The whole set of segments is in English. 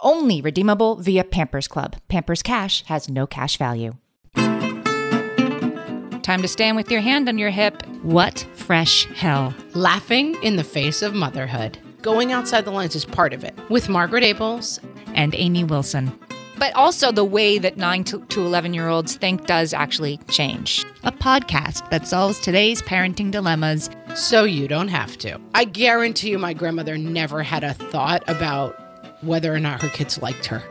Only redeemable via Pampers Club. Pampers Cash has no cash value. Time to stand with your hand on your hip. What fresh hell? Laughing in the face of motherhood. Going outside the lines is part of it. With Margaret Ables And Amy Wilson. But also, the way that 9 to, to 11 year olds think does actually change. A podcast that solves today's parenting dilemmas. so you don't have to. I guarantee you, my grandmother never had a thought about whether or not her kids liked her.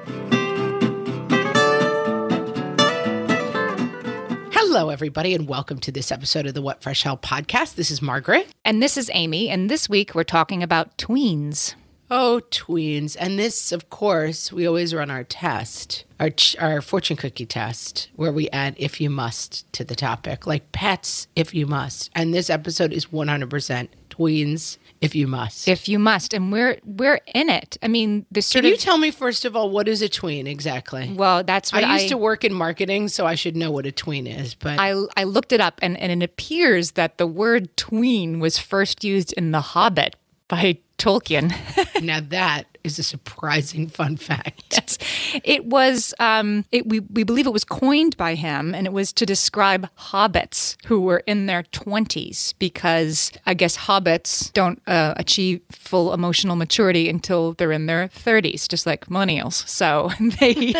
Hello, everybody, and welcome to this episode of the What Fresh Hell podcast. This is Margaret. And this is Amy, and this week we're talking about tweens. Oh, tweens. And this, of course, we always run our test, our, ch- our fortune cookie test, where we add if you must to the topic, like pets if you must. And this episode is 100% tweens if you must. If you must, and we're we're in it. I mean, the sort Can you of tell me, first of all, what is a tween exactly? well, that's what I I used to work in marketing, so I should know what a tween is. But I, I looked it up, and, and it appears that the word tween was first used in The Hobbit by Tolkien. now that is a surprising fun fact. Yes. It was, um, it, we, we believe it was coined by him, and it was to describe hobbits who were in their 20s because I guess hobbits don't uh, achieve full emotional maturity until they're in their 30s, just like millennials. So they.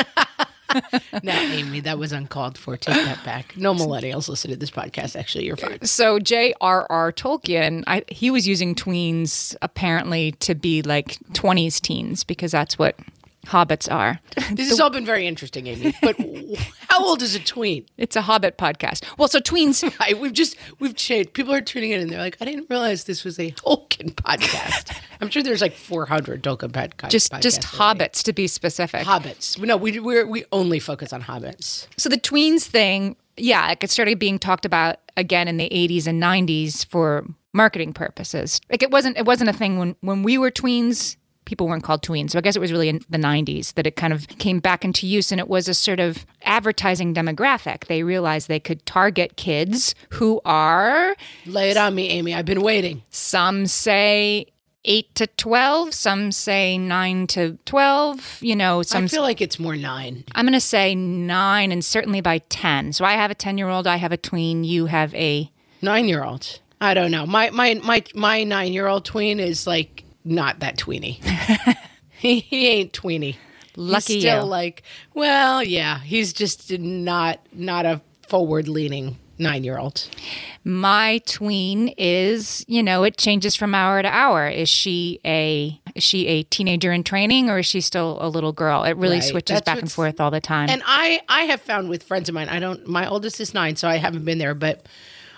Now, Amy, that was uncalled for. Take that back. No millennials listen to this podcast. Actually, you're fine. So J.R.R. Tolkien, I, he was using tweens apparently to be like 20s teens because that's what hobbits are. This has all been very interesting, Amy. But how old is a tween? It's a hobbit podcast. Well, so tweens, Right, we've just we've changed. People are tuning in and they're like, I didn't realize this was a Tolkien podcast. I'm sure there's like 400 Tolkien podcasts. just just hobbits to be specific. Hobbits. No, we we we only focus on hobbits. So the tweens thing, yeah, like it started being talked about again in the 80s and 90s for marketing purposes. Like it wasn't it wasn't a thing when when we were tweens. People weren't called tweens. So I guess it was really in the 90s that it kind of came back into use and it was a sort of advertising demographic. They realized they could target kids who are Lay it on me, Amy. I've been waiting. some say 8 to 12, some say 9 to 12, you know, some I feel like it's more nine. I'm going to say 9 and certainly by 10. So I have a 10-year-old, I have a tween, you have a Nine year old. I don't know. My my my my nine year old tween is like not that tweeny. he, he ain't tweeny. Lucky he's still you. like, well, yeah, he's just not not a forward leaning nine year old. My tween is, you know, it changes from hour to hour. Is she a is she a teenager in training or is she still a little girl? It really Right. switches That's back and forth all the time. And I I have found with friends of mine, I don't my oldest is nine, so I haven't been there, but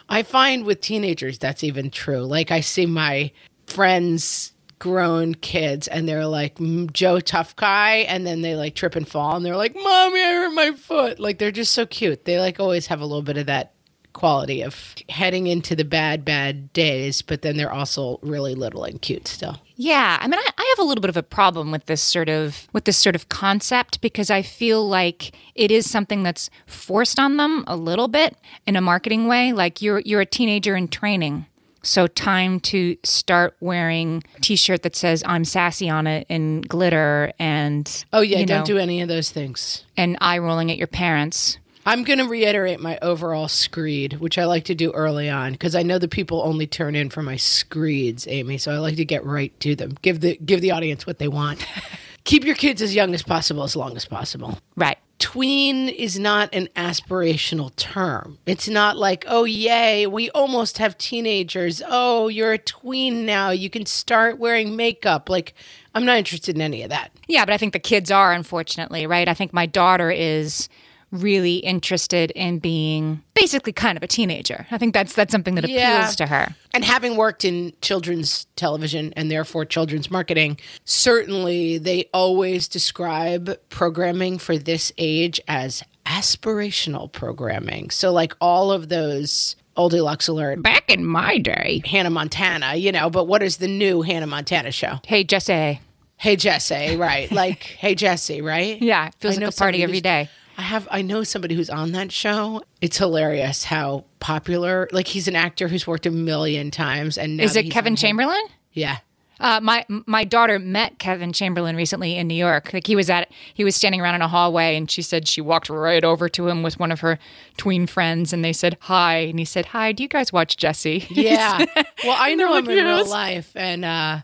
I find with teenagers that's even true. Like I see my friends grown kids and they're like "Mm, Joe tough guy and then they like trip and fall and they're like mommy I hurt my foot. Like they're just so cute. They like always have a little bit of that quality of heading into the bad bad days but then they're also really little and cute still. Yeah, I mean, I, I have a little bit of a problem with this sort of with this sort of concept because I feel like it is something that's forced on them a little bit in a marketing way. Like you're you're a teenager in training, so time to start wearing a T-shirt that says "I'm sassy" on it in glitter and oh yeah don't know, do any of those things and eye rolling at your parents. I'm going to reiterate my overall screed, which I like to do early on because I know the people only turn in for my screeds, Amy. So I like to get right to them. Give the give the audience what they want. Keep your kids as young as possible, as long as possible. Right. Tween is not an aspirational term. It's not like, oh, yay, we almost have teenagers. Oh, you're a tween now. You can start wearing makeup. Like, I'm not interested in any of that. Yeah, but I think the kids are, unfortunately, right? I think my daughter is really interested in being basically kind of a teenager. I think that's that's something that appeals Yeah. to her. And having worked in children's television and therefore children's marketing, certainly they always describe programming for this age as aspirational programming. So, like all of those old deluxe alert, Back in my day. Hannah Montana, you know, but what is the new Hannah Montana show? Hey, Jessie. Hey Jessie, right? Like Hey Jessie, right? Yeah, feels I like a party every day. every who's- day. I have I know somebody who's on that show. It's hilarious how popular. Like he's an actor who's worked a million times, and now Is it Kevin Chamberlin? Yeah, Uh, my my daughter met Kevin Chamberlin recently in New York. Like he was at he was standing around in a hallway, and she said she walked right over to him with one of her tween friends, and they said hi, and he said hi. Do you guys watch Jessie? yeah. well, I know him in real life, and uh,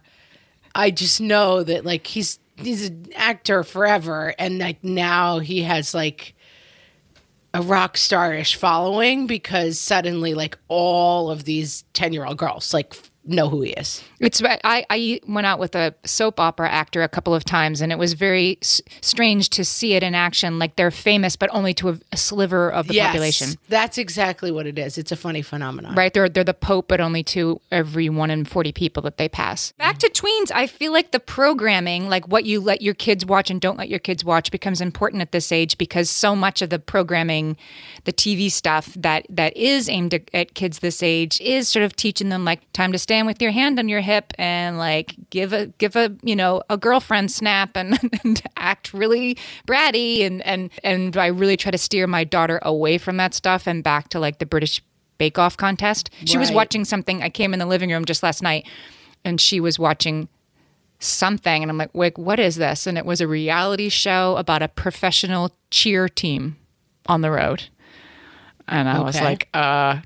I just know that like he's he's an actor forever, and like now he has like a rock starish following because suddenly like all of these ten year old girls like know who he is. It's I, I went out with a soap opera actor a couple of times, and it was very s- strange to see it in action. Like they're famous, but only to a, a sliver of the population. That's exactly what it is. It's a funny phenomenon. Right, they're they're the Pope, but only to every one in forty people that they pass. Back to tweens, I feel like the programming, like what you let your kids watch and don't let your kids watch, becomes important at this age because so much of the programming, the TV stuff that that is aimed at, at kids this age, is sort of teaching them like time to stand with your hand on your hip and like give a give a you know a girlfriend snap and, and act really bratty and and and I really try to steer my daughter away from that stuff and back to like the British Bake Off contest. She was watching something. I came in the living room just last night, and she was watching something, and I'm like, "Wait, what is this?" And it was a reality show about a professional cheer team on the road. And I was like, "Uh,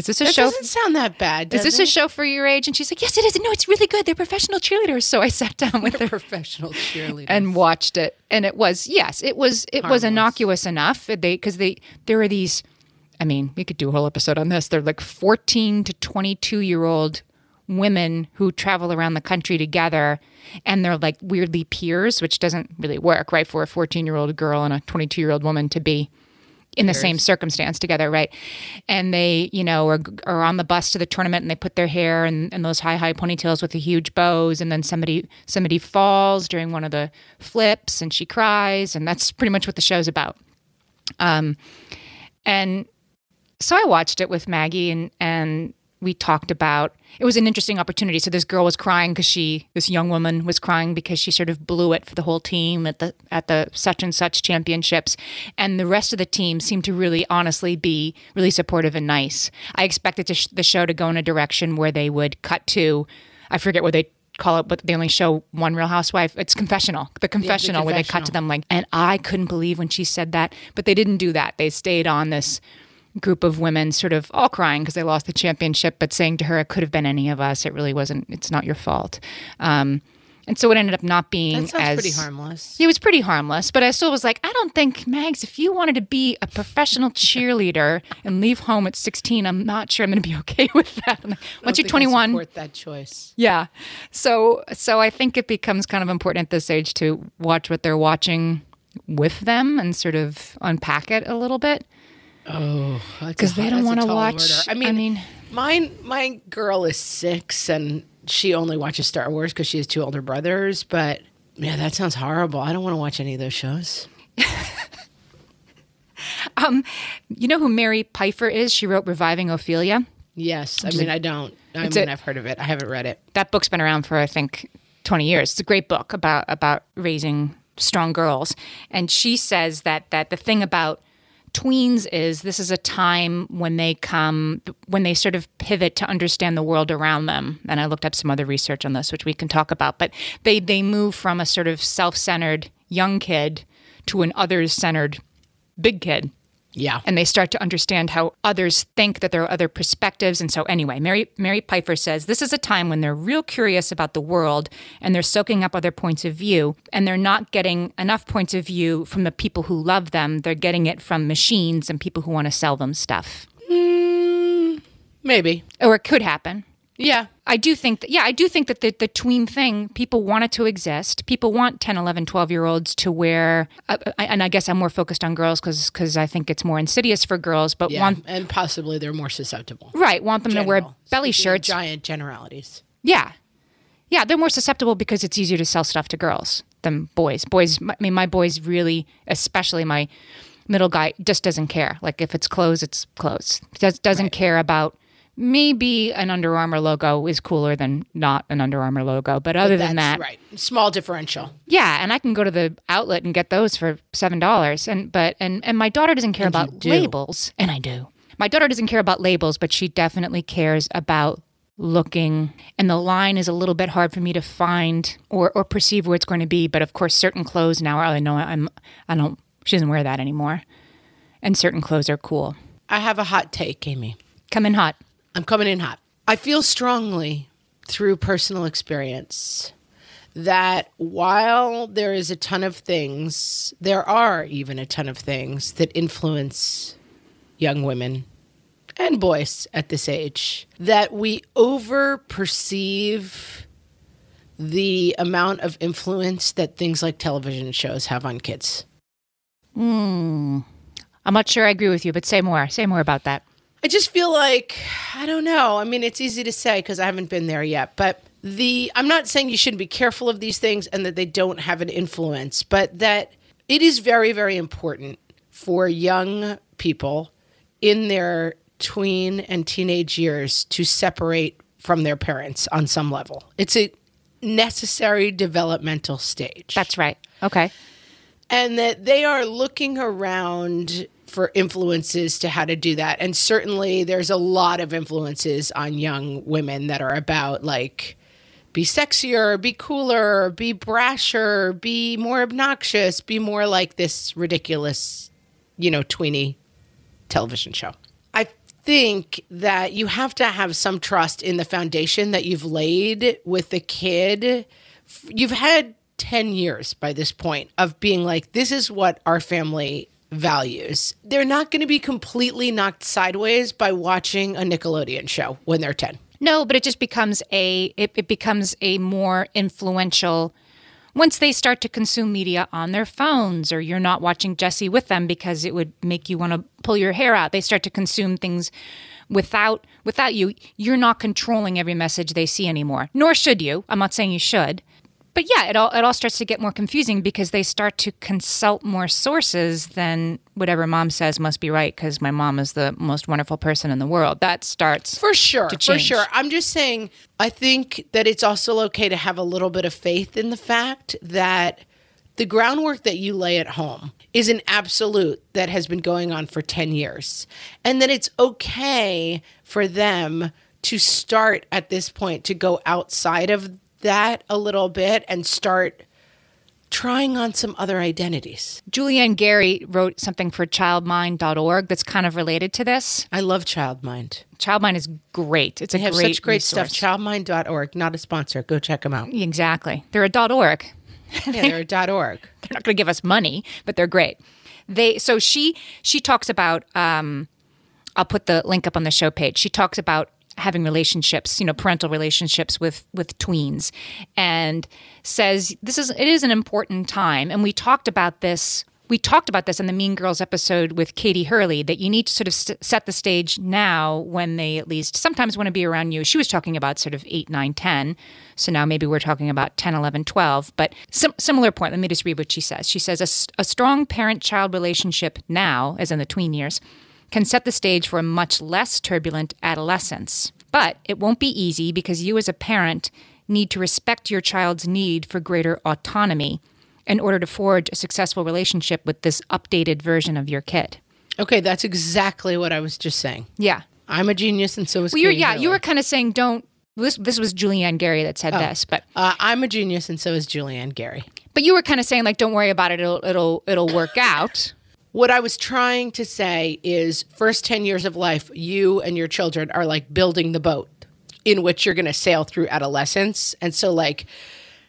is this a That show?" doesn't sound that bad. Is this a show for your age? And she's like, Yes, it is. No, it's really good. They're professional cheerleaders. So I sat down with her professional cheerleader? and watched it and it was yes it was it was innocuous enough they because they there are these i mean we could do a whole episode on this they're like 14 to 22 year old women who travel around the country together and they're like weirdly peers which doesn't really work right for a 14 year old girl and a 22 year old woman to be in the same circumstance together, right? And they, you know, are, are on the bus to the tournament and they put their hair in, in those high, high ponytails with the huge bows. And then somebody somebody falls during one of the flips and she cries. And that's pretty much what the show's about. Um, and so I watched it with Maggie and, and we talked about it was an interesting opportunity. So this girl was crying because she this young woman was crying because she sort of blew it for the whole team at the at the such and such championships. And the rest of the team seemed to really honestly be really supportive and nice. I expected to sh- the show to go in a direction where they would cut to I forget what they call it, but they only show one real housewife. It's confessional. The confessional where they cut to them like and I couldn't believe when she said that. But they didn't do that. They stayed on this group of women sort of all crying because they lost the championship, but saying to her, it could have been any of us. It really wasn't, it's not your fault. Um, and so it ended up not being That sounds as pretty harmless. It was pretty harmless, but I still was like, I don't think, Mags, if you wanted to be a professional cheerleader and leave home at 16, I'm not sure I'm going to be okay with that. Like, Once you're think 21, support that choice. yeah. So so I think it becomes kind of important at this age to watch what they're watching with them and sort of unpack it a little bit. Oh, 'Cause they don't want to watch- I mean, I mean- mine. My girl is six, and she only watches Star Wars because she has two older brothers. But yeah, that sounds horrible. I don't want to watch any of those shows. um, You know who Mary Pipher is? She wrote Reviving Ophelia. Yes, I mean, I don't. I It's mean, a- I've heard of it. I haven't read it. That book's been around for I think 20 years. It's a great book about about raising strong girls. And she says that that the thing about tweens is this is a time when they come when they sort of pivot to understand the world around them. And i looked up some other research on this which we can talk about. But they they move from a sort of self-centered young kid to an others-centered big kid Yeah. and they start to understand how others think that there are other perspectives and so anyway mary mary pipher says this is a time when they're real curious about the world and they're soaking up other points of view and they're not getting enough points of view from the people who love them they're getting it from machines and people who want to sell them stuff mm, Maybe. or it could happen Yeah. I do think that, yeah, I do think that the, the tween thing, people want it to exist. People want 10, 11, 12 year olds to wear, uh, I- and I guess I'm more focused on girls because I think it's more insidious for girls, but Yeah. want, and possibly they're more susceptible. right, want them to wear belly Speaking shirts. Giant generalities. Yeah. Yeah, they're more susceptible because it's easier to sell stuff to girls than boys. Boys, I mean, my boys really, especially my middle guy, just doesn't care. Like if it's clothes, it's clothes. Does, doesn't care about maybe an Under Armour logo is cooler than not an Under Armour logo. But other than That's that, right. Small differential. yeah, and I can go to the outlet and get those for seven dollars. And but and and my daughter doesn't care about do. labels, and I do. My daughter doesn't care about labels, but she definitely cares about looking. And the line is a little bit hard for me to find or or perceive where it's going to be. But of course, certain clothes now. I know I'm. I don't. She doesn't wear that anymore. And certain clothes are cool. I have a hot take, Amy. Come in hot. I'm coming in hot. I feel strongly through personal experience that while there is a ton of things, there are even a ton of things that influence young women and boys at this age, that we over perceive the amount of influence that things like television shows have on kids. Mm. I'm not sure I agree with you, but say more. Say more about that. I just feel like I don't know. I mean, it's easy to say because I haven't been there yet, but the I'm not saying you shouldn't be careful of these things and that they don't have an influence, but that it is very very important for young people in their tween and teenage years to separate from their parents on some level. It's a necessary developmental stage That's right. Okay. and that they are looking around for influences to how to do that. And certainly there's a lot of influences on young women that are about like be sexier be cooler be brasher be more obnoxious be more like this ridiculous you know tweeny television show. I think that you have to have some trust in the foundation that you've laid with the kid. You've had 10 years by this point of being like, this is what our family values. They're not going to be completely knocked sideways by watching a Nickelodeon show when they're 10. No, but it just becomes a it, it becomes a more influential once they start to consume media on their phones or you're not watching Jessie with them because it would make you want to pull your hair out. They start to consume things without without you. You're not controlling every message they see anymore. Nor should you. I'm not saying you should. But yeah, it all it all starts to get more confusing because they start to consult more sources than whatever mom says must be right because my mom is the most wonderful person in the world. That starts For sure. For sure. I'm just saying, I think that it's also okay to have a little bit of faith in the fact that the groundwork that you lay at home is an absolute that has been going on for 10 years. And that it's okay for them to start at this point to go outside of that a little bit and start trying on some other identities. Juliann Garey wrote something for childmind.org that's kind of related to this. I love Childmind. Childmind is great. It's a have great such great resource. stuff. Childmind.org, not a sponsor. Go check them out. Exactly. They're a .org. Yeah, they're a .org. They're not going to give us money, but they're great. They so she she talks about um I'll put the link up on the show page. She talks about having relationships, you know, parental relationships with with tweens and says this is it is an important time and we talked about this we talked about this in the Mean Girls episode with Katie Hurley that you need to sort of st- set the stage now when they at least sometimes want to be around you. She was talking about sort of 8, 9, 10. So now maybe we're talking about 10, 11, 12. But sim- similar point. Let me just read what she says. She says, a, a strong parent child relationship now, as in the tween years, can set the stage for a much less turbulent adolescence. But it won't be easy because you as a parent need to respect your child's need for greater autonomy in order to forge a successful relationship with this updated version of your kid. Okay, that's exactly what I was just saying. Yeah. I'm a genius, and so is Well, yeah, you were kind of saying don't. This, this was Juliann Garey that said this, but Uh, I'm a genius, and so is Juliann Garey. but you were kind of saying like don't worry about it. It'll it'll it'll work out. What I was trying to say is first 10 years of life, you and your children are like building the boat in which you're going to sail through adolescence. And so, like,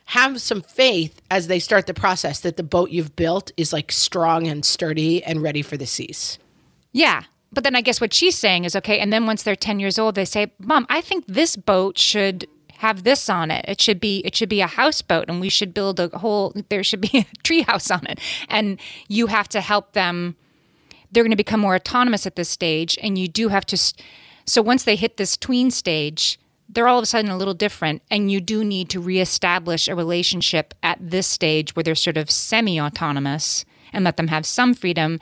have some faith as they start the process that the boat you've built is like strong and sturdy and ready for the seas. Yeah. But then I guess what she's saying is okay. And then once they're 10 years old, they say, Mom, I think this boat should have this on it. It should be it should be a houseboat and we should build a whole there should be a treehouse on it. And you have to help them they're going to become more autonomous at this stage and you do have to so once they hit this tween stage, they're all of a sudden a little different and you do need to reestablish a relationship at this stage where they're sort of semi-autonomous and let them have some freedom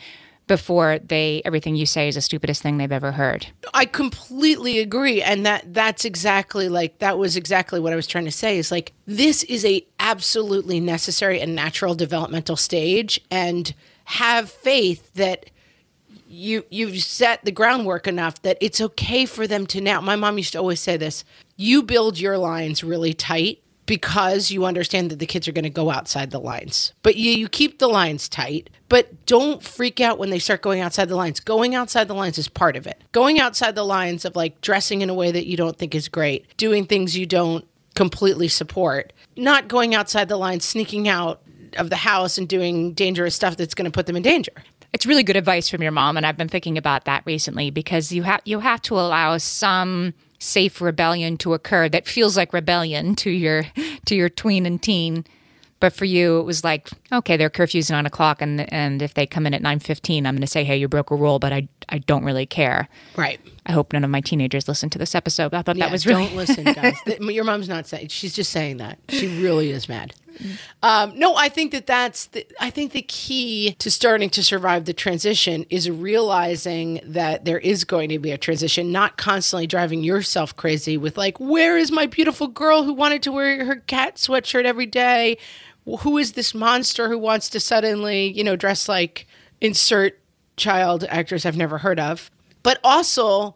before they everything you say is the stupidest thing they've ever heard. I completely agree and that that's exactly like that was exactly what I was trying to say is like this is a absolutely necessary and natural developmental stage and have faith that you you've set the groundwork enough that it's okay for them to now my mom used to always say this you build your lines really tight because you understand that the kids are going to go outside the lines. But you, you keep the lines tight, but don't freak out when they start going outside the lines. Going outside the lines is part of it. Going outside the lines of like dressing in a way that you don't think is great, doing things you don't completely support, not going outside the lines, sneaking out of the house and doing dangerous stuff that's going to put them in danger. It's really good advice from your mom and I've been thinking about that recently because you have you have to allow some safe rebellion to occur that feels like rebellion to your to your tween and teen. But for you it was like okay their curfew's nine o'clock and and if they come in at 9.15 i'm going to say hey you broke a rule but i i don't really care. Right. I hope none of my teenagers listen to this episode. I thought yeah, that was really don't listen guys. Your mom's not saying she's just saying that. She really is mad um, no, I think that that's the, I think the key to starting to survive the transition is realizing that there is going to be a transition, not constantly driving yourself crazy with like, where is my beautiful girl who wanted to wear her cat sweatshirt every day? Who is this monster who wants to suddenly, you know, dress like insert child actress I've never heard of? But also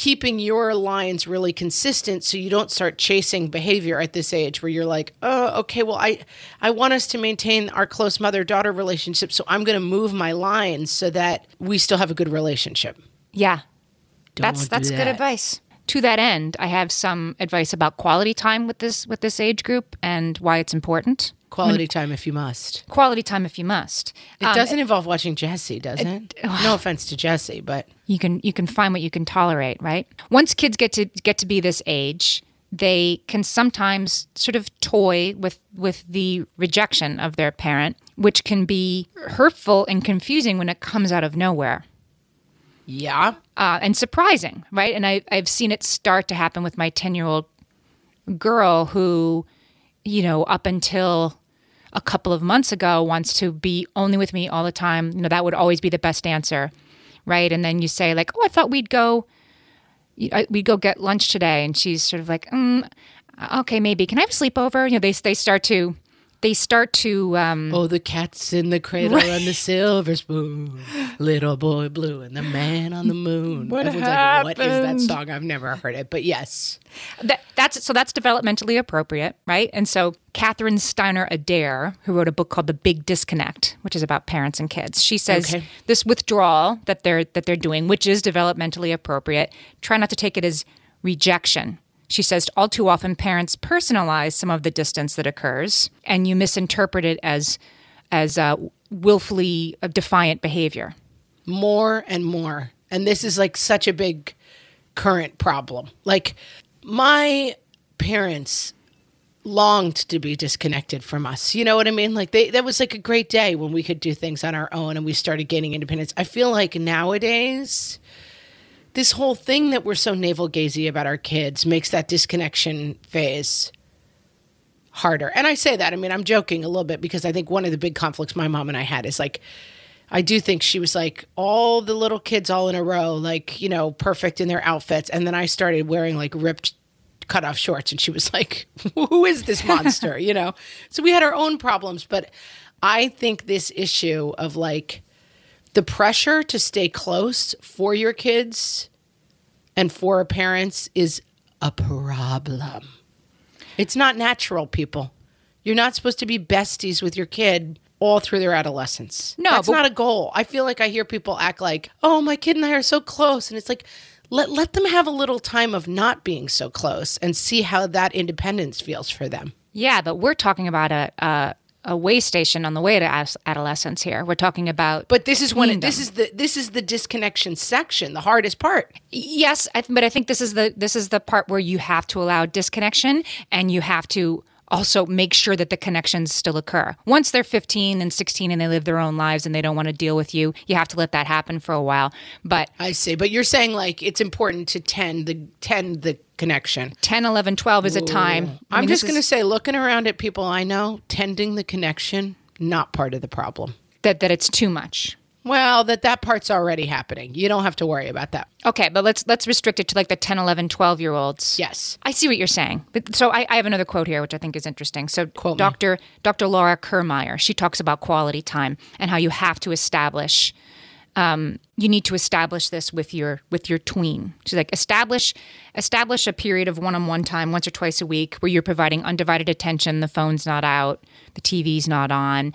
keeping your lines really consistent so you don't start chasing behavior at this age where you're like oh okay well i i want us to maintain our close mother daughter relationship so i'm going to move my lines so that we still have a good relationship yeah don't that's that's that. good advice to that end i have some advice about quality time with this with this age group and why it's important Quality time if you must. Quality time if you must. It um, doesn't involve watching Jessie, does it? it? no offense to Jessie, but you can you can find what you can tolerate, right? Once kids get to get to be this age, they can sometimes sort of toy with with the rejection of their parent, which can be hurtful and confusing when it comes out of nowhere. Yeah. Uh, and surprising, right? And I, I've seen it start to happen with my 10 year old girl who, you know, up until a couple of months ago wants to be only with me all the time, you know, that would always be the best answer, right? And then you say like, "Oh, I thought we'd go we'd go get lunch today." And she's sort of like, mm, "Okay, maybe. Can I have a sleepover?" You know, they they start to they start to um, oh the cats in the cradle right. and the silver spoon little boy blue and the man on the moon what Everyone's happened? like what is that song i've never heard it but yes that, that's so that's developmentally appropriate right and so catherine steiner adair who wrote a book called the big disconnect which is about parents and kids she says okay. this withdrawal that they're that they're doing which is developmentally appropriate try not to take it as rejection she says all too often parents personalize some of the distance that occurs, and you misinterpret it as as uh, willfully defiant behavior. More and more, and this is like such a big current problem. Like my parents longed to be disconnected from us. You know what I mean? Like they that was like a great day when we could do things on our own and we started gaining independence. I feel like nowadays this whole thing that we're so navel gazy about our kids makes that disconnection phase harder. And I say that, I mean, I'm joking a little bit because I think one of the big conflicts my mom and I had is like, I do think she was like all the little kids all in a row, like, you know, perfect in their outfits. And then I started wearing like ripped cut off shorts and she was like, who is this monster? you know? So we had our own problems. But I think this issue of like, the pressure to stay close for your kids and for parents is a problem. It's not natural, people. You're not supposed to be besties with your kid all through their adolescence. No, that's not a goal. I feel like I hear people act like, "Oh, my kid and I are so close," and it's like, let let them have a little time of not being so close and see how that independence feels for them. Yeah, but we're talking about a a, a way station on the way to adolescence here. We're talking about But this is when it, this is the this is the disconnection section, the hardest part. Yes, I, but I think this is the this is the part where you have to allow disconnection and you have to also make sure that the connections still occur. Once they're 15 and 16 and they live their own lives and they don't want to deal with you, you have to let that happen for a while. But I see. But you're saying like it's important to tend the tend the connection. 10, 11, 12 is a time. I I'm mean, just this going to say, looking around at people I know, tending the connection, not part of the problem. that that it's too much. Well, that that part's already happening. You don't have to worry about that. Okay, but let's let's restrict it to like the 10, 11, 12 year olds. Yes. I see what you're saying. But so I, I have another quote here, which I think is interesting. So Quote me. Dr. Dr. Laura Kirmayer, she talks about quality time and how you have to establish um, you need to establish this with your with your tween. She's like establish establish a period of one on one time once or twice a week where you're providing undivided attention. The phone's not out, the TV's not on,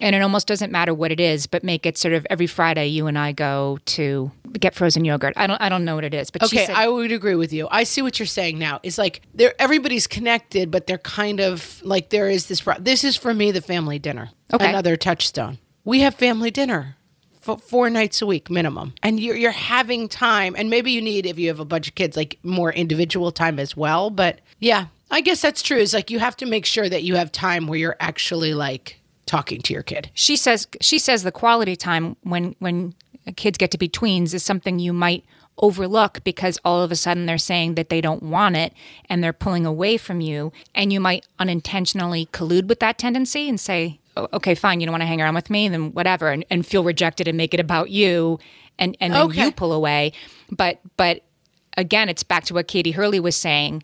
and it almost doesn't matter what it is, but make it sort of every Friday you and I go to get frozen yogurt. I don't I don't know what it is, but Okay, said, I would agree with you. I see what you're saying now. It's like they're everybody's connected, but they're kind of like there is this. This is for me the family dinner. Okay. another touchstone. We have family dinner. Four nights a week minimum, and you're you're having time, and maybe you need if you have a bunch of kids like more individual time as well. But yeah, I guess that's true. It's like you have to make sure that you have time where you're actually like talking to your kid. she says she says the quality time when when kids get to be tweens is something you might overlook because all of a sudden they're saying that they don't want it and they're pulling away from you and you might unintentionally collude with that tendency and say oh, okay fine you don't want to hang around with me then whatever and, and feel rejected and make it about you and and then Okay. you pull away but but again it's back to what katie hurley was saying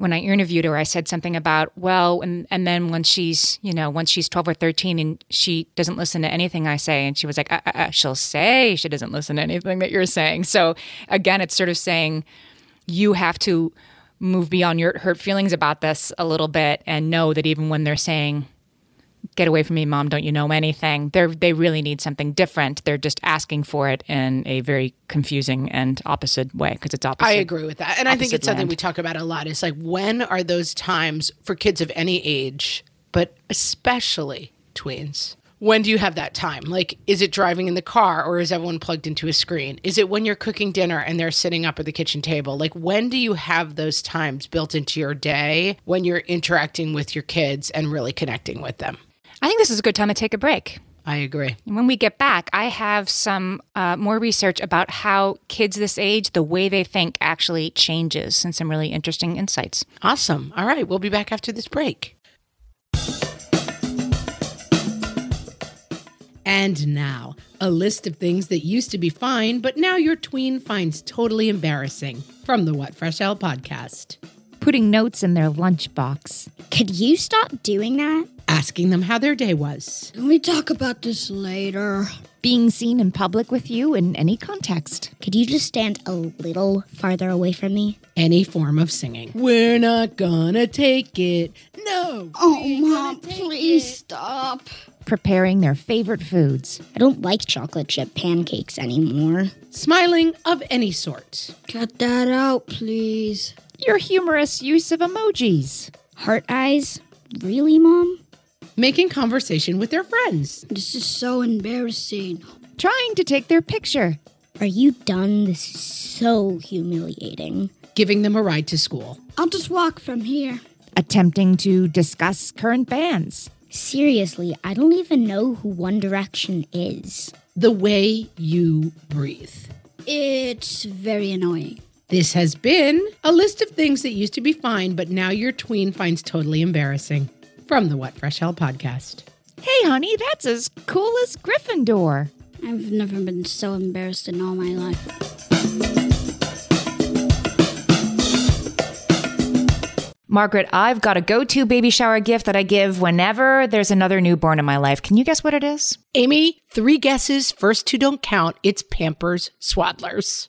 when I interviewed her, I said something about, well, and, and then when she's, you know, once she's 12 or 13 and she doesn't listen to anything I say, and she was like, uh, uh, uh, she'll say she doesn't listen to anything that you're saying. So again, it's sort of saying you have to move beyond your hurt feelings about this a little bit and know that even when they're saying, get away from me, mom, don't you know anything, they're, they really need something different. They're just asking for it in a very confusing and opposite way because it's opposite. I agree with that. And I think it's something we talk about a lot. It's like when are those times for kids of any age, but especially tweens? When do you have that time? Like, is it driving in the car or is everyone plugged into a screen? Is it when you're cooking dinner and they're sitting up at the kitchen table? Like, when do you have those times built into your day when you're interacting with your kids and really connecting with them? I think this is a good time to take a break. I agree. And when we get back, I have some uh, more research about how kids this age, the way they think actually changes, and some really interesting insights. Awesome. All right. We'll be back after this break. And now, a list of things that used to be fine, but now your tween finds totally embarrassing from the What Fresh Hell podcast. Putting notes in their lunchbox. Could you stop doing that? Asking them how their day was. Can we talk about this later? Being seen in public with you in any context. Could you just stand a little farther away from me? Any form of singing. We're not gonna take it. No. Oh, Mom, please stop. Preparing their favorite foods. I don't like chocolate chip pancakes anymore. Smiling of any sort. Cut that out, please. Your humorous use of emojis. Heart eyes? Really, Mom? Making conversation with their friends. This is so embarrassing. Trying to take their picture. Are you done? This is so humiliating. Giving them a ride to school. I'll just walk from here. Attempting to discuss current bands. Seriously, I don't even know who One Direction is. The way you breathe. It's very annoying. This has been a list of things that used to be fine, but now your tween finds totally embarrassing. From the What Fresh Hell podcast. Hey, honey, that's as cool as Gryffindor. I've never been so embarrassed in all my life. Margaret, I've got a go to baby shower gift that I give whenever there's another newborn in my life. Can you guess what it is? Amy, three guesses. First two don't count. It's Pampers Swaddlers.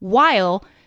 while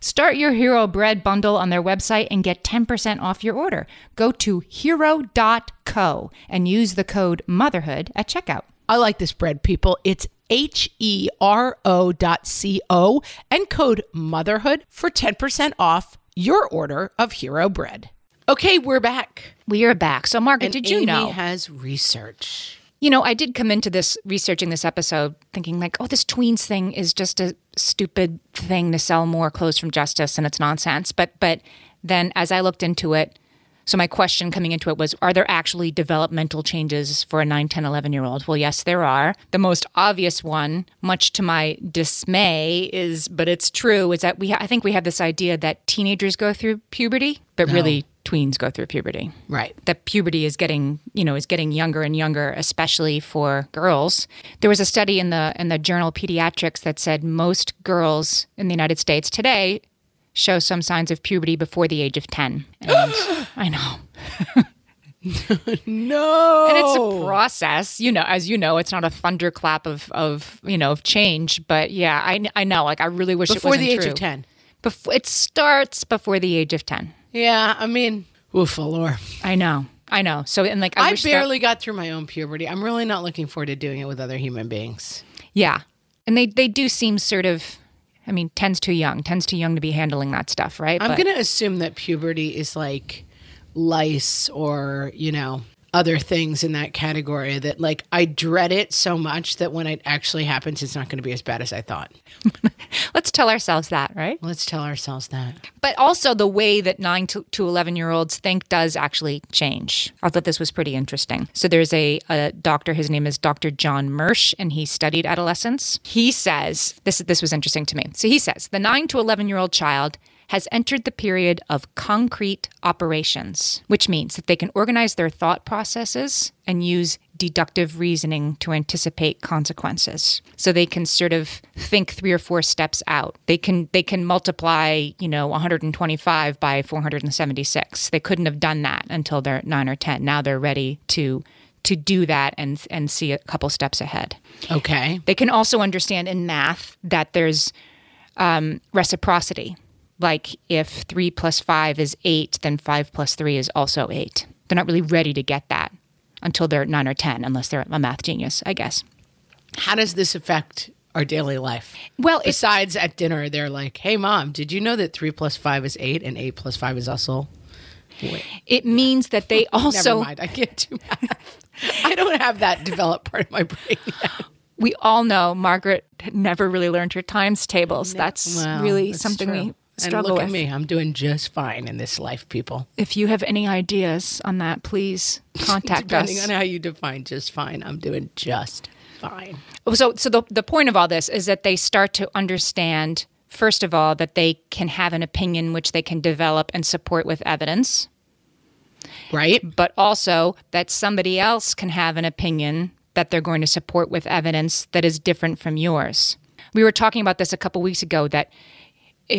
Start your Hero Bread bundle on their website and get 10% off your order. Go to hero.co and use the code motherhood at checkout. I like this bread, people. It's H E R O dot C O and code motherhood for 10% off your order of Hero Bread. Okay, we're back. We are back. So, Margaret, And did you Amy know? has research. You know, I did come into this researching this episode thinking like, oh, this tweens thing is just a stupid thing to sell more clothes from Justice and it's nonsense. But but then as I looked into it, so my question coming into it was, are there actually developmental changes for a 9, 10, 11 year old? Well, yes, there are. The most obvious one, much to my dismay, is, but it's true, is that we, I think we have this idea that teenagers go through puberty, but really tweens go through puberty Right. that puberty is getting you know is getting younger and younger especially for girls there was a study in the in the journal pediatrics that said most girls in the united states today show some signs of puberty before the age of 10 and i know No. and it's a process you know as you know it's not a thunderclap of of you know of change but yeah i, I know like i really wish it before wasn't the age true. of 10. Before, it starts before the age of 10 Yeah, I mean, oof, lore. i know i know so and like i, I wish that- barely got through my own puberty. I'm really not looking forward to doing it with other human beings. Yeah. And they they do seem sort of I mean, 10's too young. 10's too young to be handling that stuff, right? I'm But- going to assume that puberty is like lice or, you know, other things in that category that like I dread it so much that when it actually happens, it's not going to be as bad as I thought. let's tell ourselves that, right? Let's tell ourselves that. But also the way that 9 to, to 11 year olds think does actually change. I thought this was pretty interesting. So there's a, a doctor, his name is Dr. John Mersch, and he studied adolescence. He says, this, this was interesting to me. So he says, the 9 to 11 year old child has entered the period of concrete operations, which means that they can organize their thought processes and use deductive reasoning to anticipate consequences. So they can sort of think three or four steps out. They can they can multiply, you know, 125 by 476. They couldn't have done that until they're 9 or 10. Now they're ready to to do that and and see a couple steps ahead. Okay. They can also understand in math that there's um, reciprocity. Like if three plus five is eight, then five plus three is also eight. They're not really ready to get that until they're nine or 10, unless they're a math genius, I guess. How does this affect our daily life? Well, Besides at dinner, they're like, hey, mom, did you know that three plus five is eight and eight plus five is also. Wait, it means that they also. never mind. I can't do math. I don't have that developed part of my brain yet. we all know Margaret never really learned her times tables. That's really that's something true. we And look with. at me. I'm doing just fine in this life, people. If you have any ideas on that, please contact us. Depending on how you define just fine, I'm doing just fine. Oh, so, so the, the point of all this is that they start to understand, first of all, that they can have an opinion which they can develop and support with evidence, Right? but also that somebody else can have an opinion that they're going to support with evidence that is different from yours. We were talking about this a couple weeks ago that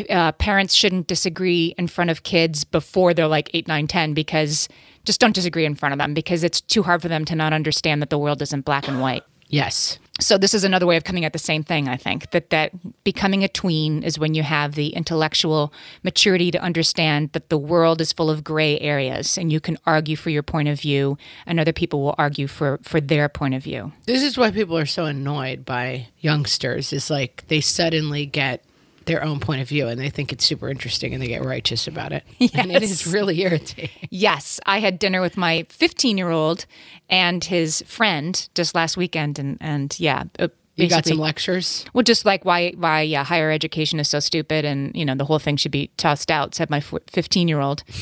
uh, parents shouldn't disagree in front of kids before they're like 8, 9, 10 because just don't disagree in front of them because it's too hard for them to not understand that the world isn't black and white. Yes. So this is another way of coming at the same thing. I think that that becoming a tween is when you have the intellectual maturity to understand that the world is full of gray areas, and you can argue for your point of view, and other people will argue for for their point of view. This is why people are so annoyed by youngsters. Is like they suddenly get their own point of view and they think it's super interesting and they get righteous about it. And it is really irritating. Yes, I had dinner with my 15 year old and his friend just last weekend, and and yeah. uh, You got some lectures. Well, just like why why yeah, higher education is so stupid, and you know the whole thing should be tossed out. Said my fifteen year old.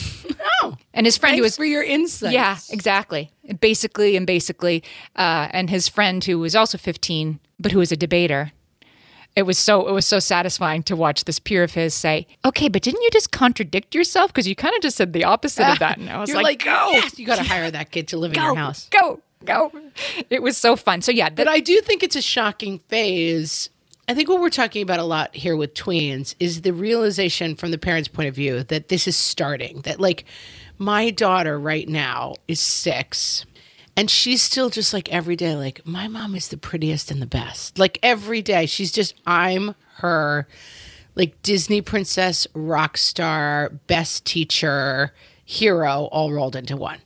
Oh, and his friend who was for your insights. Yeah, exactly. Basically, and basically, uh, and his friend who was also 15, but who was a debater. It was so it was so satisfying to watch this peer of his say, "Okay, but didn't you just contradict yourself? Because you kind of just said the opposite of that." And I was You're like, like, "Go, yes, you got to hire that kid to live in go, your house. go, go!" It was so fun. So yeah, But I do think it's a shocking phase. I think what we're talking about a lot here with tweens is the realization from the parents' point of view that this is starting. That, like, my daughter right now is six, and she's still just like every day, like, my mom is the prettiest and the best. Like, every day, she's just, I'm her, like, Disney princess, rock star, best teacher, hero, all rolled into one.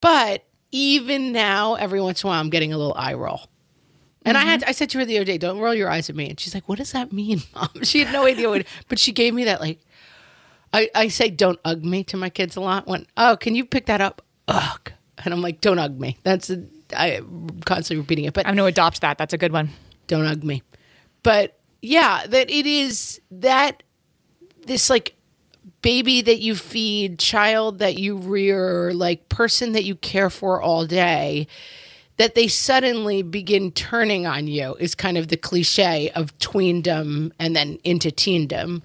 But even now, every once in a while, I'm getting a little eye roll. And I had mm-hmm. I said to her the other day, "Don't roll your eyes at me." And she's like, "What does that mean, mom?" She had no idea what. But she gave me that like. I I say don't ug me to my kids a lot. When oh, can you pick that up? Ugh, and I'm like, don't ug me. That's a, I am constantly repeating it, but I'm going to adopt that. That's a good one. don't ug me. But yeah, that it is that this like baby that you feed, child that you rear, like person that you care for all day, that they suddenly begin turning on you is kind of the cliche of tweendom and then into teendom.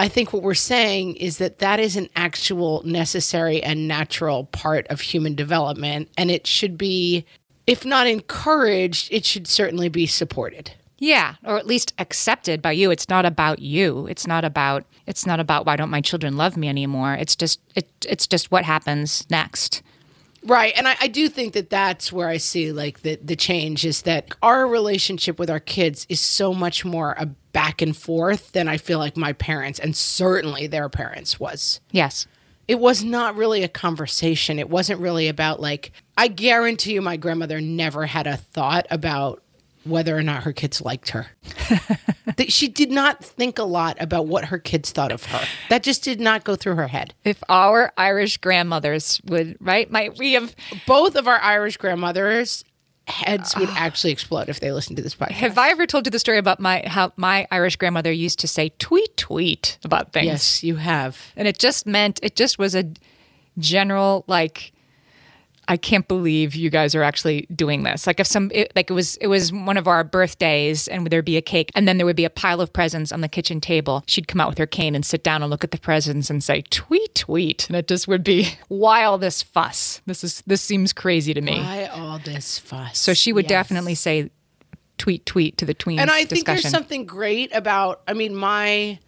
I think what we're saying is that that is an actual necessary and natural part of human development, and it should be, if not encouraged, it should certainly be supported. Yeah, or at least accepted by you. It's not about you. It's not about it's not about why don't my children love me anymore. It's just it it's just what happens next. Right. And I, I do think that that's where I see like the, the change is that our relationship with our kids is so much more a back and forth than I feel like my parents and certainly their parents was. Yes. It was not really a conversation. It wasn't really about like, I guarantee you my grandmother never had a thought about whether or not her kids liked her. She did not think a lot about what her kids thought of her. That just did not go through her head. If our Irish grandmothers would right, might we have both of our Irish grandmothers heads would ah. actually explode if they listened to this podcast. have I ever told you the story about my how my Irish grandmother used to say tweet tweet about things? yes, you have. And it just meant it just was a general like I can't believe you guys are actually doing this. Like if some it, like it was it was one of our birthdays and there'd be a cake and then there would be a pile of presents on the kitchen table. She'd come out with her cane and sit down and look at the presents and say tweet tweet and it just would be why all this fuss. This is this seems crazy to me. Why all this fuss? So she would Yes. definitely say tweet tweet to the tweens And I think discussion. there's something great about. I mean, my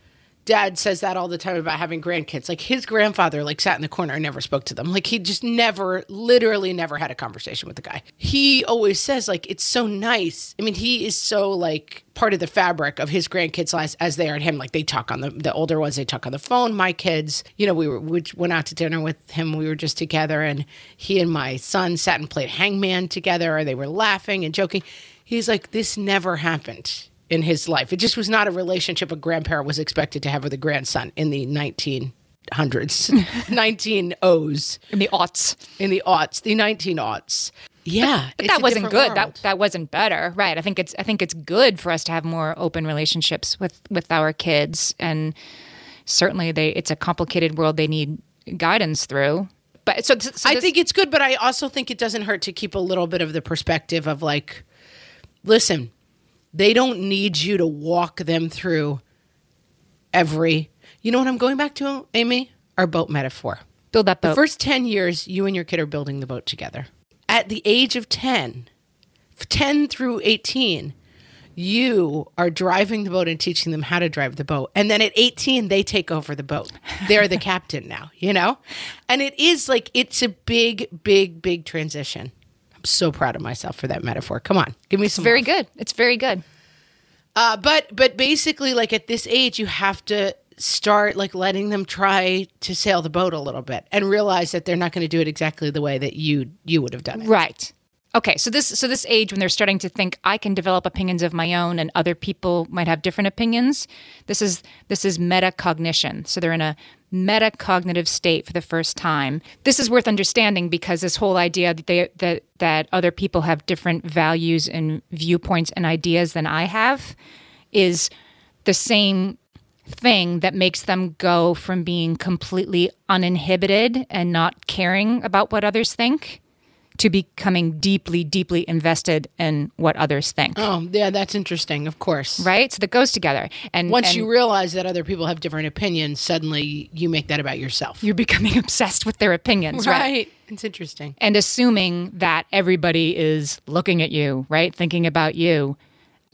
dad says that all the time about having grandkids. Like his grandfather, like sat in the corner and never spoke to them. Like he just never, literally, never had a conversation with the guy. He always says like it's so nice. I mean, he is so like part of the fabric of his grandkids' lives as they are at him. Like they talk on the the older ones, they talk on the phone. My kids, you know, we were we went out to dinner with him. We were just together, and he and my son sat and played hangman together. They were laughing and joking. He's like, this never happened in his life. It just was not a relationship a grandparent was expected to have with a grandson in the 1900s, 19 O's, in the aughts. in the aughts, the 19 aughts. Yeah, But it's that wasn't good. That world. that wasn't better, right? I think it's I think it's good for us to have more open relationships with with our kids and certainly they it's a complicated world they need guidance through. But so, so I think it's good, but I also think it doesn't hurt to keep a little bit of the perspective of like, listen, they don't need you to walk them through every. You know what I'm going back to, Amy? Our boat metaphor. build that The first 10 years, you and your kid are building the boat together. At the age of 10, 10 through 18, you are driving the boat and teaching them how to drive the boat. And then at 18, they take over the boat. They're the captain now, you know? And it is like, it's a big, big, big transition. I'm so proud of myself for that metaphor. Come on, give me some. very more. good. It's very good. Uh, but but basically, like at this age, you have to start like letting them try to sail the boat a little bit and realize that they're not going to do it exactly the way that you you would have done it. Right. Okay, so this so this age when they're starting to think I can develop opinions of my own and other people might have different opinions. This is this is metacognition. So they're in a metacognitive state for the first time. This is worth understanding because this whole idea that they that that other people have different values and viewpoints and ideas than I have is the same thing that makes them go from being completely uninhibited and not caring about what others think to becoming deeply, deeply invested in what others think. Oh, yeah, that's interesting. Of course. Right? So that goes together. And Once and you realize that other people have different opinions, suddenly you make that about yourself. you're becoming obsessed with their opinions, right? right. It's interesting. And assuming that everybody is looking at you, right? Thinking about you.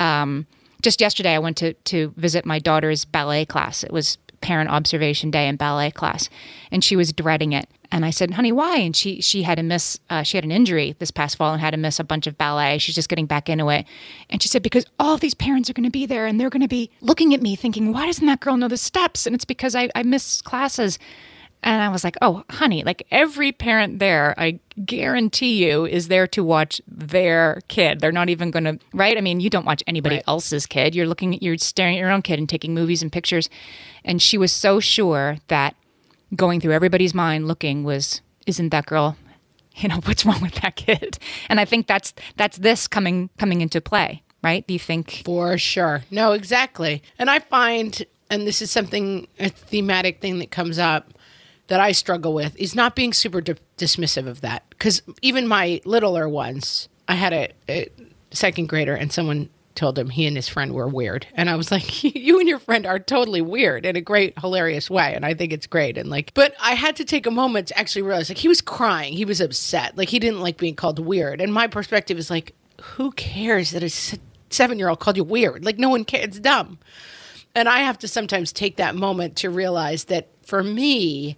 Um, just yesterday, I went to, to visit my daughter's ballet class. It was parent observation day in ballet class, and she was dreading it. And I said, "Honey, why?" And she she had to miss. Uh, she had an injury this past fall and had to miss a bunch of ballet. She's just getting back into it. And she said, "Because all these parents are going to be there, and they're going to be looking at me, thinking, why doesn't that girl know the steps?" And it's because I, I miss classes. And I was like, oh, honey, like every parent there, I guarantee you, is there to watch their kid. They're not even going to, right? I mean, you don't watch anybody Right. else's kid. You're looking at, you're staring at your own kid and taking movies and pictures. And she was so sure that going through everybody's mind looking was, isn't that girl, you know, what's wrong with that kid? And I think that's, that's this coming, coming into play, right? Do you think? For sure. No, exactly. And I find, and this is something, a thematic thing that comes up that I struggle with, is not being super di- dismissive of that. Because even my littler ones, I had a, a second grader, and someone told him he and his friend were weird. And I was like, you and your friend are totally weird in a great, hilarious way. And I think it's great. And like, but I had to take a moment to actually realize, like, he was crying. He was upset. Like, he didn't like being called weird. And my perspective is like, who cares that a seven year old called you weird? Like, no one cares. It's dumb. And I have to sometimes take that moment to realize that for me,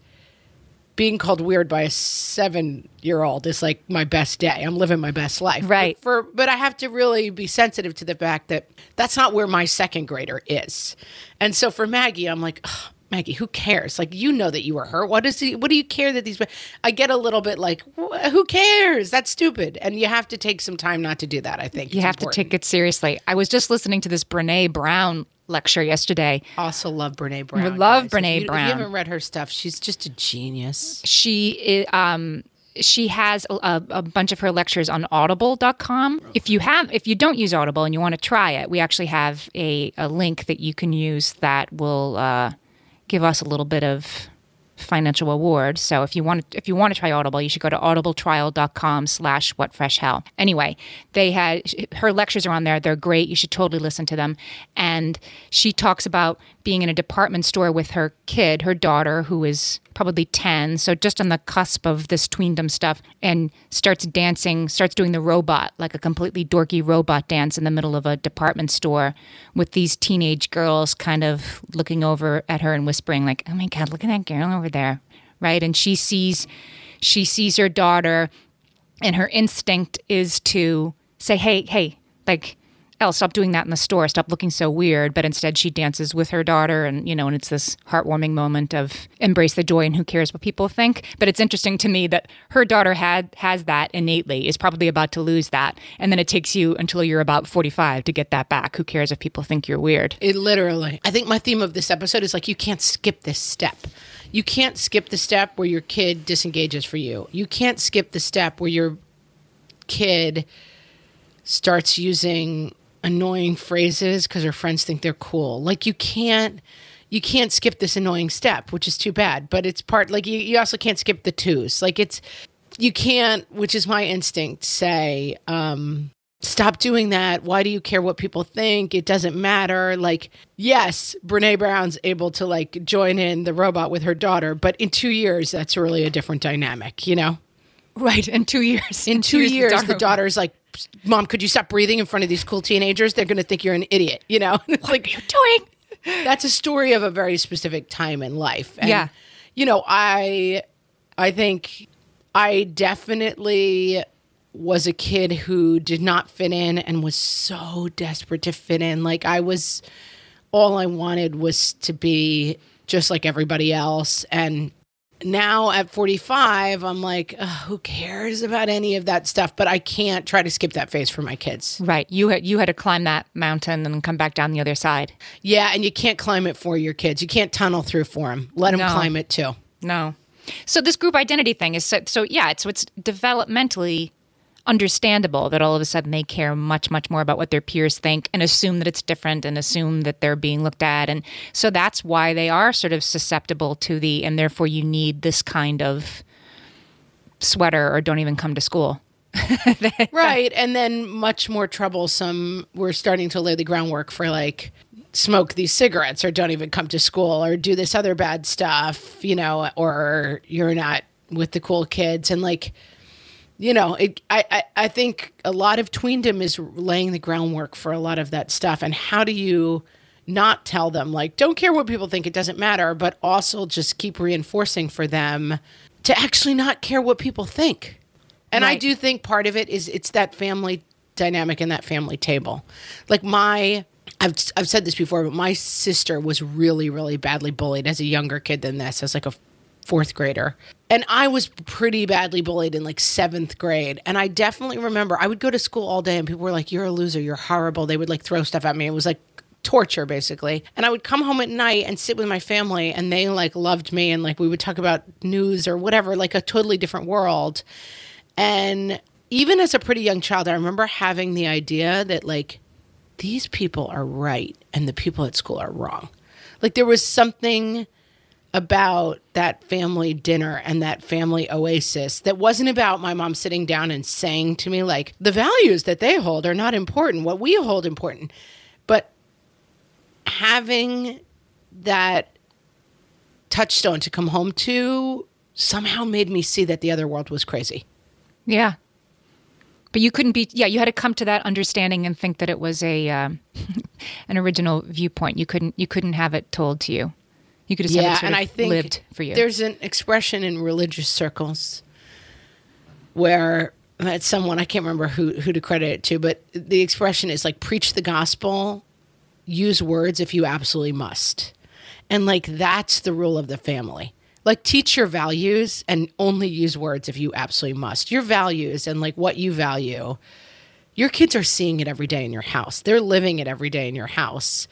being called weird by a seven year old is like my best day. I'm living my best life. Right. But for but I have to really be sensitive to the fact that that's not where my second grader is. And so for Maggie, I'm like, "Ugh, Maggie, who cares? Like you know that you were hurt. What is he, what do you care that these I get a little bit like, "Wh- who cares? That's stupid. And you have to take some time not to do that, I think. You It's have important. to take it seriously. I was just listening to this Brene Brown lecture yesterday. Also love Brene Brown. love guys. Brene if you, If Brown. you haven't read her stuff, she's just a genius. she i- um she has a, a bunch of her lectures on audible.com if you have if you don't use audible and you want to try it we actually have a, a link that you can use that will uh, give us a little bit of financial reward. So if you want if you want to try audible you should go to audibletrial.com slash what fresh hell anyway they had her lectures are on there. They're great. You should totally listen to them. And she talks about being in a department store with her kid her daughter who is probably 10 so just on the cusp of this tweendom stuff and starts dancing starts doing the robot like a completely dorky robot dance in the middle of a department store with these teenage girls kind of looking over at her and whispering like oh my god look at that girl over there right? And she sees she sees her daughter and her instinct is to say hey hey like Elle, stop doing that in the store. Stop looking so weird. But instead, she dances with her daughter, and you know, and it's this heartwarming moment of embrace the joy and who cares what people think. But it's interesting to me that her daughter had has that innately. Is probably about to lose that, and then it takes you until you're about forty five to get that back. Who cares if people think you're weird? It literally. I think my theme of this episode is like you can't skip this step. You can't skip the step where your kid disengages for you. You can't skip the step where your kid starts using annoying phrases because her friends think they're cool. Like you can't you can't skip this annoying step, which is too bad. But it's part like you, you also can't skip the twos. Like it's you can't, which is my instinct, say, um, stop doing that. Why do you care what people think? It doesn't matter. Like, yes, Brene Brown's able to like join in the robot with her daughter, but in two years, that's really a different dynamic, you know? Right. In two years. In two years, the daughter's like, Mom, could you stop breathing in front of these cool teenagers? They're going to think you're an idiot, you know? What like, are you doing? That's a story of a very specific time in life. And, Yeah. You know, I, I think I definitely was a kid who did not fit in and was so desperate to fit in. Like I was, all I wanted was to be just like everybody else. And now at 45, I'm like, who cares about any of that stuff? But I can't try to skip that phase for my kids. Right. You had you had to climb that mountain and come back down the other side. Yeah, and you can't climb it for your kids. You can't tunnel through for them. Let them No. climb it too. No. So this group identity thing is so, so yeah, so it's developmentally understandable that all of a sudden they care much much more about what their peers think and assume that it's different and assume that they're being looked at and so that's why they are sort of susceptible to the and therefore you need this kind of sweater or don't even come to school. Right. And then much more troublesome, we're starting to lay the groundwork for like smoke these cigarettes or don't even come to school or do this other bad stuff, you know, or you're not with the cool kids. And like, you know, it, I, I, I think a lot of tweendom is laying the groundwork for a lot of that stuff. And how do you not tell them, like, don't care what people think, it doesn't matter, but also just keep reinforcing for them to actually not care what people think? And I do think part of it is it's that family dynamic and that family table. Like my I've I've said this before, but my sister was really really badly bullied as a younger kid than this, as like a fourth grader. And I was pretty badly bullied in like seventh grade. And I definitely remember I would go to school all day and people were like, You're a loser, you're horrible. They would like throw stuff at me. It was like torture basically. And I would come home at night and sit with my family and they like loved me and like we would talk about news or whatever, like a totally different world. And even as a pretty young child, I remember having the idea that like these people are right and the people at school are wrong. Like there was something about that family dinner and that family oasis that wasn't about my mom sitting down and saying to me like the values that they hold are not important what we hold important but having that touchstone to come home to somehow made me see that the other world was crazy Yeah. But you couldn't be yeah, you had to come to that understanding and think that it was a um, an original viewpoint. You couldn't you couldn't have it told to you. You could just yeah, and I think lived for you. There's an expression in religious circles where it's someone I can't remember who who to credit it to, but the expression is like preach the gospel, use words if you absolutely must, and like that's the rule of the family. Like teach your values and only use words if you absolutely must. Your values and like what you value your kids are seeing it every day in your house. They're living it every day in your house.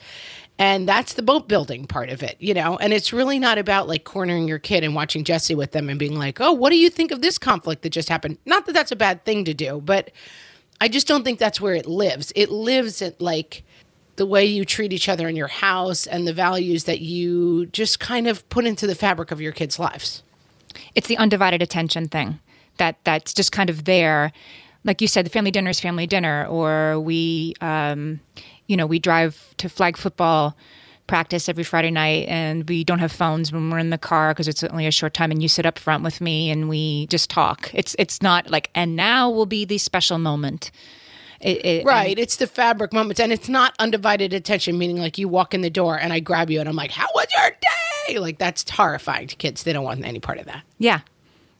And that's the boat building part of it, you know? And it's really not about like cornering your kid and watching Jessie with them and being like, oh, what do you think of this conflict that just happened? Not that that's a bad thing to do, but I just don't think that's where it lives. It lives at like the way you treat each other in your house and the values that you just kind of put into the fabric of your kids' lives. it's the undivided attention thing that that's just kind of there like you said the family dinner is family dinner or we um, you know we drive to flag football practice every friday night and we don't have phones when we're in the car because it's only a short time and you sit up front with me and we just talk it's it's not like and now will be the special moment it, it, Right. It's the fabric moments. And it's not undivided attention, meaning like you walk in the door and I grab you and I'm like, How was your day? Like that's horrifying to kids. They don't want any part of that. Yeah.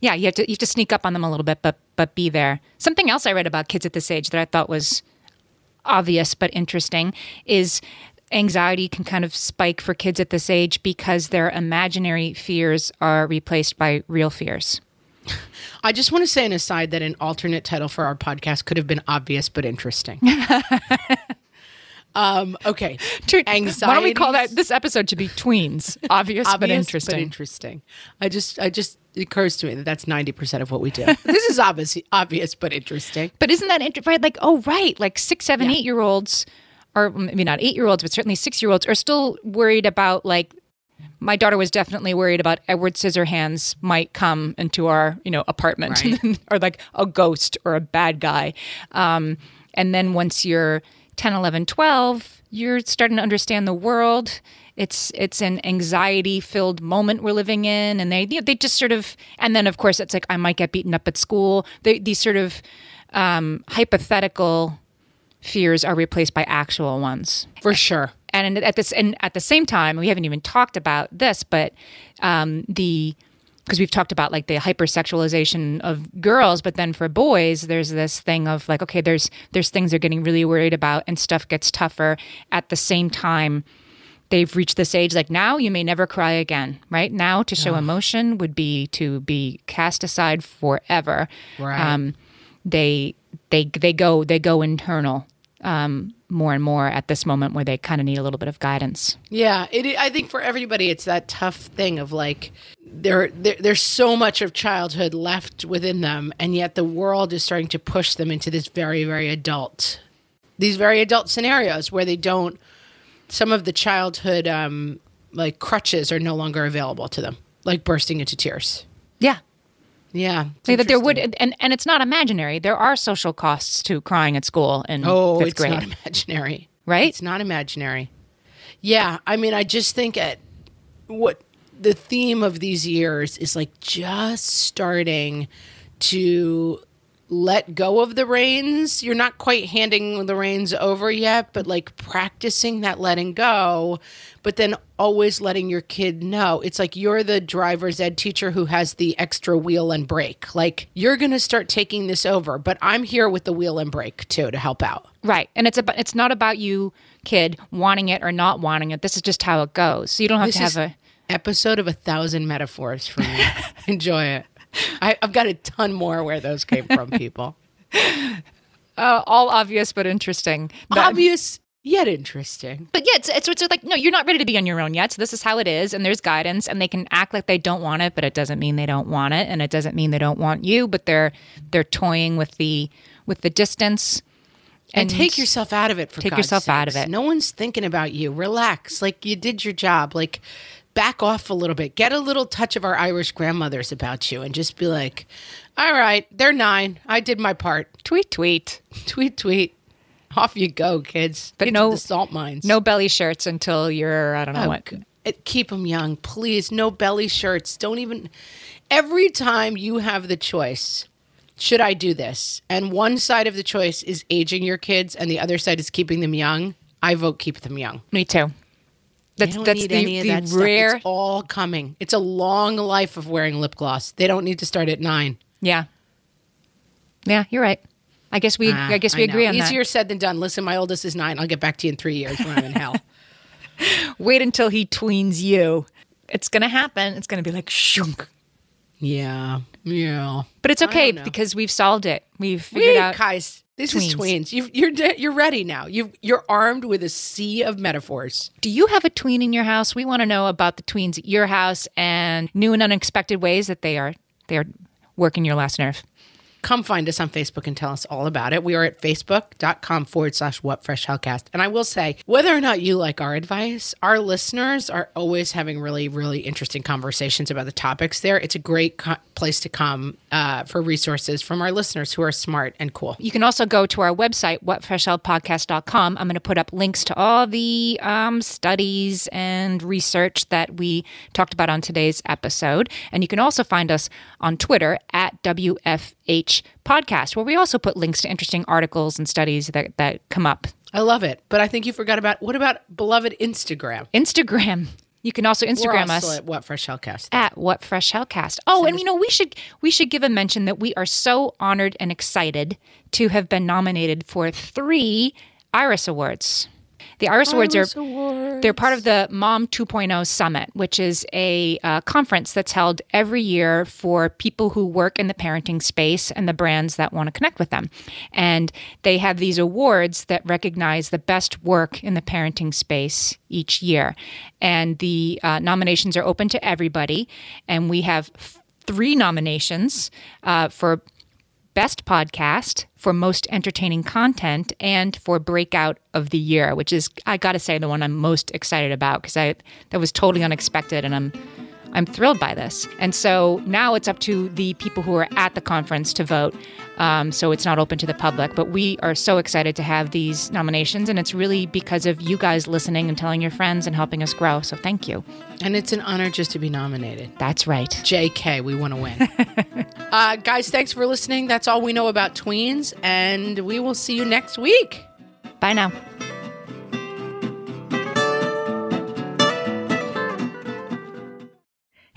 Yeah, you have to you have to sneak up on them a little bit, but but be there. Something else I read about kids at this age that I thought was obvious but interesting is anxiety can kind of spike for kids at this age because their imaginary fears are replaced by real fears. I just want to say an aside that an alternate title for our podcast could have been obvious but interesting. um, okay. Anxiety. Why don't we call that this episode to be tweens? Obvious, but interesting. But interesting. I just, I just, occurs to me that that's 90% of what we do. this is obvious, obvious but interesting. But isn't that interesting? Right? Like, oh, right. Like six, seven, Yeah. eight year olds, or maybe not eight year olds, but certainly six year olds, are still worried about like my daughter was definitely worried about Edward Scissorhands might come into our, you know, apartment Right. or like a ghost or a bad guy. Um, and then once you're 10, 11, 12, you're starting to understand the world. It's it's an anxiety filled moment we're living in, and they you know, they just sort of and then of course it's like I might get beaten up at school. They, these sort of um, hypothetical fears are replaced by actual ones For sure. and at this and at the same time we haven't even talked about this but um, the because we've talked about like the hypersexualization of girls but then for boys there's this thing of like okay there's there's things they're getting really worried about and stuff gets tougher at the same time they've reached this age like now you may never cry again right now to show emotion would be to be cast aside forever Right. um, they they they go they go internal um, more and more at this moment where they kind of need a little bit of guidance. Yeah, it. I think for everybody, it's that tough thing of like there, there, there's so much of childhood left within them, and yet the world is starting to push them into this very, very adult, these very adult scenarios where they don't. Some of the childhood, um, like crutches, are no longer available to them, like bursting into tears. Yeah. Yeah, Say that there would, and, and it's not imaginary. There are social costs to crying at school in Oh, fifth it's grade, not imaginary. right? It's not imaginary. Yeah, I mean, I just think at what the theme of these years is like just starting to let go of the reins. You're not quite handing the reins over yet, but like practicing that letting go, but then always letting your kid know. It's like you're the driver's ed teacher who has the extra wheel and brake. Like you're going to start taking this over, but I'm here with the wheel and brake too to help out. Right, and it's about it's not about you, kid, wanting it or not wanting it. This is just how it goes. So you don't have This to have is a episode of a thousand metaphors for me. Enjoy it. I, I've got a ton more where those came from, people. uh, all obvious but interesting. But- Obvious yet interesting. But yeah, it's, it's it's like no, you're not ready to be on your own yet. So this is how it is, and there's guidance, and they can act like they don't want it, but it doesn't mean they don't want it, and it doesn't mean they don't want you. But they're they're toying with the with the distance. And, take yourself out of it for Take God's yourself out of it. No one's thinking about you. Relax. Like you did your job. Like back off a little bit. Get a little touch of our Irish grandmothers about you and just be like, all right, they're nine. I did my part. tweet tweet. Tweet, tweet. Off you go, kids. But Get no- the salt mines. No belly shirts until you're I don't know Oh, what. it- keep them young, please. No belly shirts. Don't even. Every time you have the choice, should I do this? And one side of the choice is aging your kids, and the other side is keeping them young. I vote keep them young. Me too. They That's don't that's need the, any of the that stuff. rare. It's all coming. It's a long life of wearing lip gloss. They don't need to start at nine. Yeah. Yeah, you're right. I guess we Ah, I guess we know. agree on that. Easier said than done. Listen, my oldest is nine. I'll get back to you in three years when I'm in hell. Wait until he tweens you. It's gonna happen. It's gonna be like shunk. Yeah, yeah. But it's okay because we've solved it. We've figured Wait, out. guys. This is tweens. tweens. You've, you're de- you're ready now. You you're armed with a sea of metaphors. Do you have a tween in your house? We want to know about the tweens at your house and new and unexpected ways that they are they are working your last nerve. Come find us on Facebook and tell us all about it. We are at facebook.com forward slash what fresh hellcast. And I will say, whether or not you like our advice, our listeners are always having really, really interesting conversations about the topics there. It's a great co- place to come uh, for resources from our listeners who are smart and cool. You can also go to our website, whatfreshhellpodcast.com. I'm going to put up links to all the um, studies and research that we talked about on today's episode. And you can also find us on Twitter at WFH Podcast, where we also put links to interesting articles and studies that, that come up. I love it. But I think you forgot about what about beloved Instagram? Instagram. You can also Instagram also us. at What Fresh Hellcast. at what fresh hellcast oh and you know we should we should give a mention that we are so honored and excited to have been nominated for three iris awards the iris, awards are Awards. they're part of the mom 2.0 summit which is a uh, conference that's held every year for people who work in the parenting space and the brands that want to connect with them. And they have these awards that recognize the best work in the parenting space each year. And the uh, nominations are open to everybody. And we have f- three nominations uh, for Best Podcast for Most Entertaining Content and for Breakout of the Year, which is, I got to say, the one I'm most excited about because I that was totally unexpected and I'm I'm thrilled by this. And so now it's up to the people who are at the conference to vote. Um, so it's not open to the public. But we are so excited to have these nominations. And it's really because of you guys listening and telling your friends and helping us grow. So thank you. And it's an honor just to be nominated. That's right. JK, we want to win. uh, guys, thanks for listening. That's all we know about tweens. And we will see you next week. Bye now.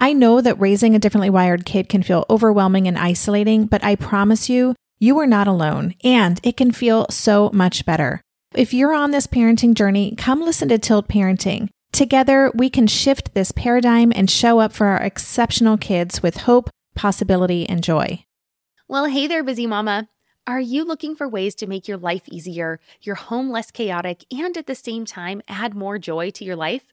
I know that raising a differently wired kid can feel overwhelming and isolating, but I promise you, you are not alone, and it can feel so much better. If you're on this parenting journey, come listen to Tilt Parenting. Together, we can shift this paradigm and show up for our exceptional kids with hope, possibility, and joy. Well, hey there, busy mama. Are you looking for ways to make your life easier, your home less chaotic, and at the same time add more joy to your life?